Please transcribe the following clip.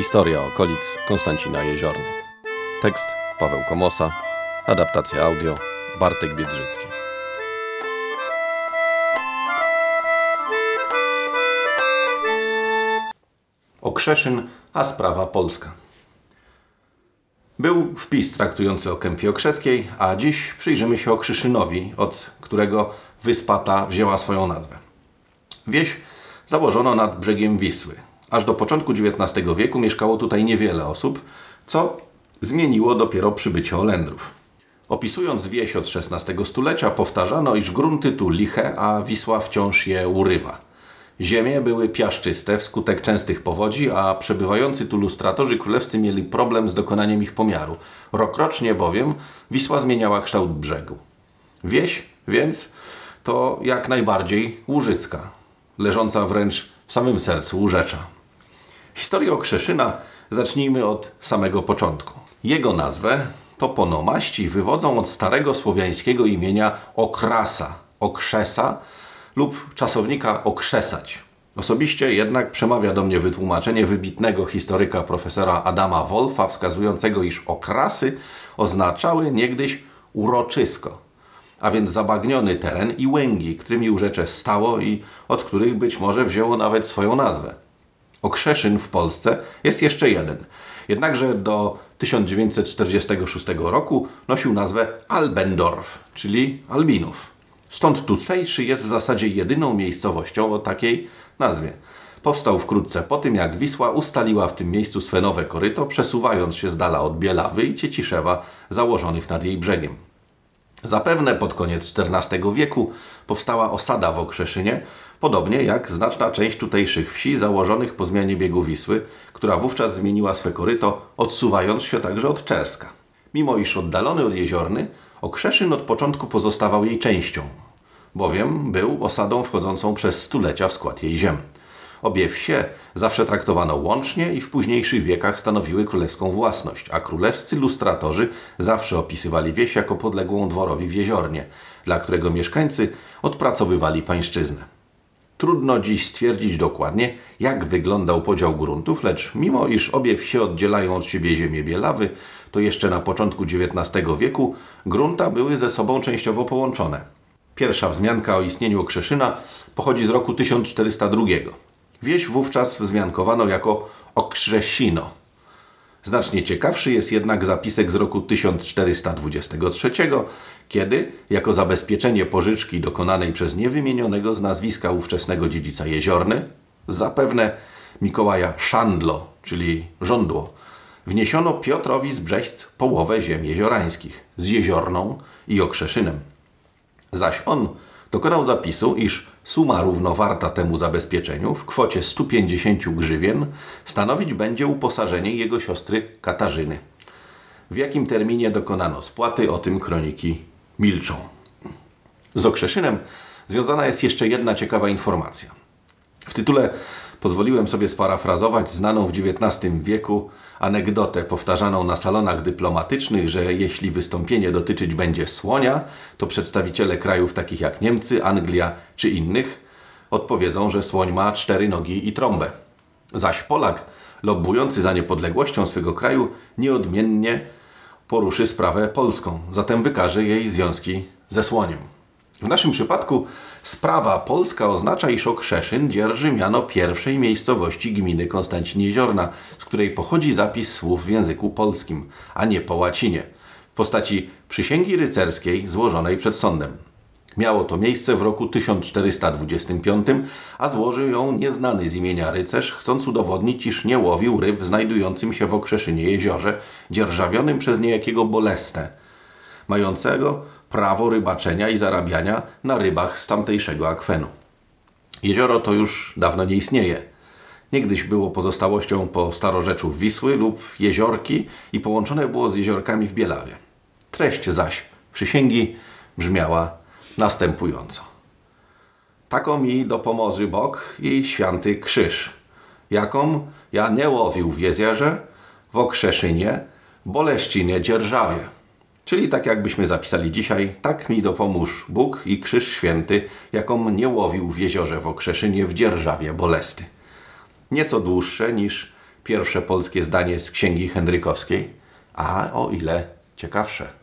Historia okolic Konstancina Jeziorny. Tekst Paweł Komosa. Adaptacja audio Bartek Biedrzycki. Okrzeszyn, a sprawa polska. Był wpis traktujący o Kępie Okrzeskiej, a dziś przyjrzymy się Okrzyszynowi, od którego wyspa ta wzięła swoją nazwę. Wieś założono nad brzegiem Wisły. Aż do początku XIX wieku mieszkało tutaj niewiele osób, co zmieniło dopiero przybycie Olendrów. Opisując wieś od XVI stulecia, powtarzano, iż grunty tu liche, a Wisła wciąż je urywa. Ziemie były piaszczyste wskutek częstych powodzi, a przebywający tu lustratorzy królewscy mieli problem z dokonaniem ich pomiaru. Rokrocznie bowiem Wisła zmieniała kształt brzegu. Wieś więc to jak najbardziej łużycka, leżąca wręcz w samym sercu Łóżecza. Historię Okrzeszyna zacznijmy od samego początku. Jego nazwę toponomaści wywodzą od starego słowiańskiego imienia Okrasa, Okrzesa lub czasownika okrzesać. Osobiście jednak przemawia do mnie wytłumaczenie wybitnego historyka profesora Adama Wolfa, wskazującego, iż okrasy oznaczały niegdyś uroczysko, a więc zabagniony teren i łęgi, którymi urzecze stało i od których być może wzięło nawet swoją nazwę. Okrzeszyn w Polsce jest jeszcze jeden. Jednakże do 1946 roku nosił nazwę Albendorf, czyli Albinów. Stąd tutejszy jest w zasadzie jedyną miejscowością o takiej nazwie. Powstał wkrótce po tym, jak Wisła ustaliła w tym miejscu swe nowe koryto, przesuwając się z dala od Bielawy i Cieciszewa założonych nad jej brzegiem. Zapewne pod koniec XIV wieku powstała osada w Okrzeszynie, podobnie jak znaczna część tutejszych wsi założonych po zmianie biegu Wisły, która wówczas zmieniła swe koryto, odsuwając się także od Czerska. Mimo iż oddalony od Jeziorny, Okrzeszyn od początku pozostawał jej częścią, bowiem był osadą wchodzącą przez stulecia w skład jej ziem. Obie wsie zawsze traktowano łącznie i w późniejszych wiekach stanowiły królewską własność, a królewscy lustratorzy zawsze opisywali wieś jako podległą dworowi w Jeziornie, dla którego mieszkańcy odpracowywali pańszczyznę. Trudno dziś stwierdzić dokładnie, jak wyglądał podział gruntów, lecz mimo iż obie wsie oddzielają od siebie ziemię Bielawy, to jeszcze na początku XIX wieku grunta były ze sobą częściowo połączone. Pierwsza wzmianka o istnieniu Okrzeszyna pochodzi z roku 1402. Wieś wówczas wzmiankowano jako Okrzesino. Znacznie ciekawszy jest jednak zapisek z roku 1423, kiedy, jako zabezpieczenie pożyczki dokonanej przez niewymienionego z nazwiska ówczesnego dziedzica Jeziorny, zapewne Mikołaja Szandlo, czyli żądło, wniesiono Piotrowi z Brzeźc połowę ziem jeziorańskich z Jeziorną i Okrzeszynem. Zaś on dokonał zapisu, iż suma równowarta temu zabezpieczeniu w kwocie 150 grzywien stanowić będzie uposażenie jego siostry Katarzyny. W jakim terminie dokonano spłaty, o tym kroniki milczą. Z Okrzeszynem związana jest jeszcze jedna ciekawa informacja. W tytule pozwoliłem sobie sparafrazować znaną w XIX wieku anegdotę powtarzaną na salonach dyplomatycznych, że jeśli wystąpienie dotyczyć będzie słonia, to przedstawiciele krajów takich jak Niemcy, Anglia czy innych odpowiedzą, że słoń ma cztery nogi i trąbę. Zaś Polak, lobbujący za niepodległością swego kraju, nieodmiennie poruszy sprawę polską, zatem wykaże jej związki ze słoniem. W naszym przypadku sprawa polska oznacza, iż Okrzeszyn dzierży miano pierwszej miejscowości gminy Konstancin Jeziorna, z której pochodzi zapis słów w języku polskim, a nie po łacinie, w postaci przysięgi rycerskiej złożonej przed sądem. Miało to miejsce w roku 1425, a złożył ją nieznany z imienia rycerz, chcąc udowodnić, iż nie łowił ryb w znajdującym się w Okrzeszynie jeziorze, dzierżawionym przez niejakiego Bolestę, mającego prawo rybaczenia i zarabiania na rybach z tamtejszego akwenu. Jezioro to już dawno nie istnieje. Niegdyś było pozostałością po starorzeczu Wisły lub jeziorki i połączone było z jeziorkami w Bielawie. Treść zaś przysięgi brzmiała następująco. Taką mi dopomoży Bóg i święty krzyż, jaką ja nie łowił w jezierze, w Okrzeszynie, Boleścinie, Dzierżawie. Czyli tak jakbyśmy zapisali dzisiaj, tak mi dopomóż Bóg i krzyż święty, jaką nie łowił w jeziorze w Okrzeszynie, w Dzierżawie, Bolesty. Nieco dłuższe niż pierwsze polskie zdanie z księgi Henrykowskiej, a o ile ciekawsze.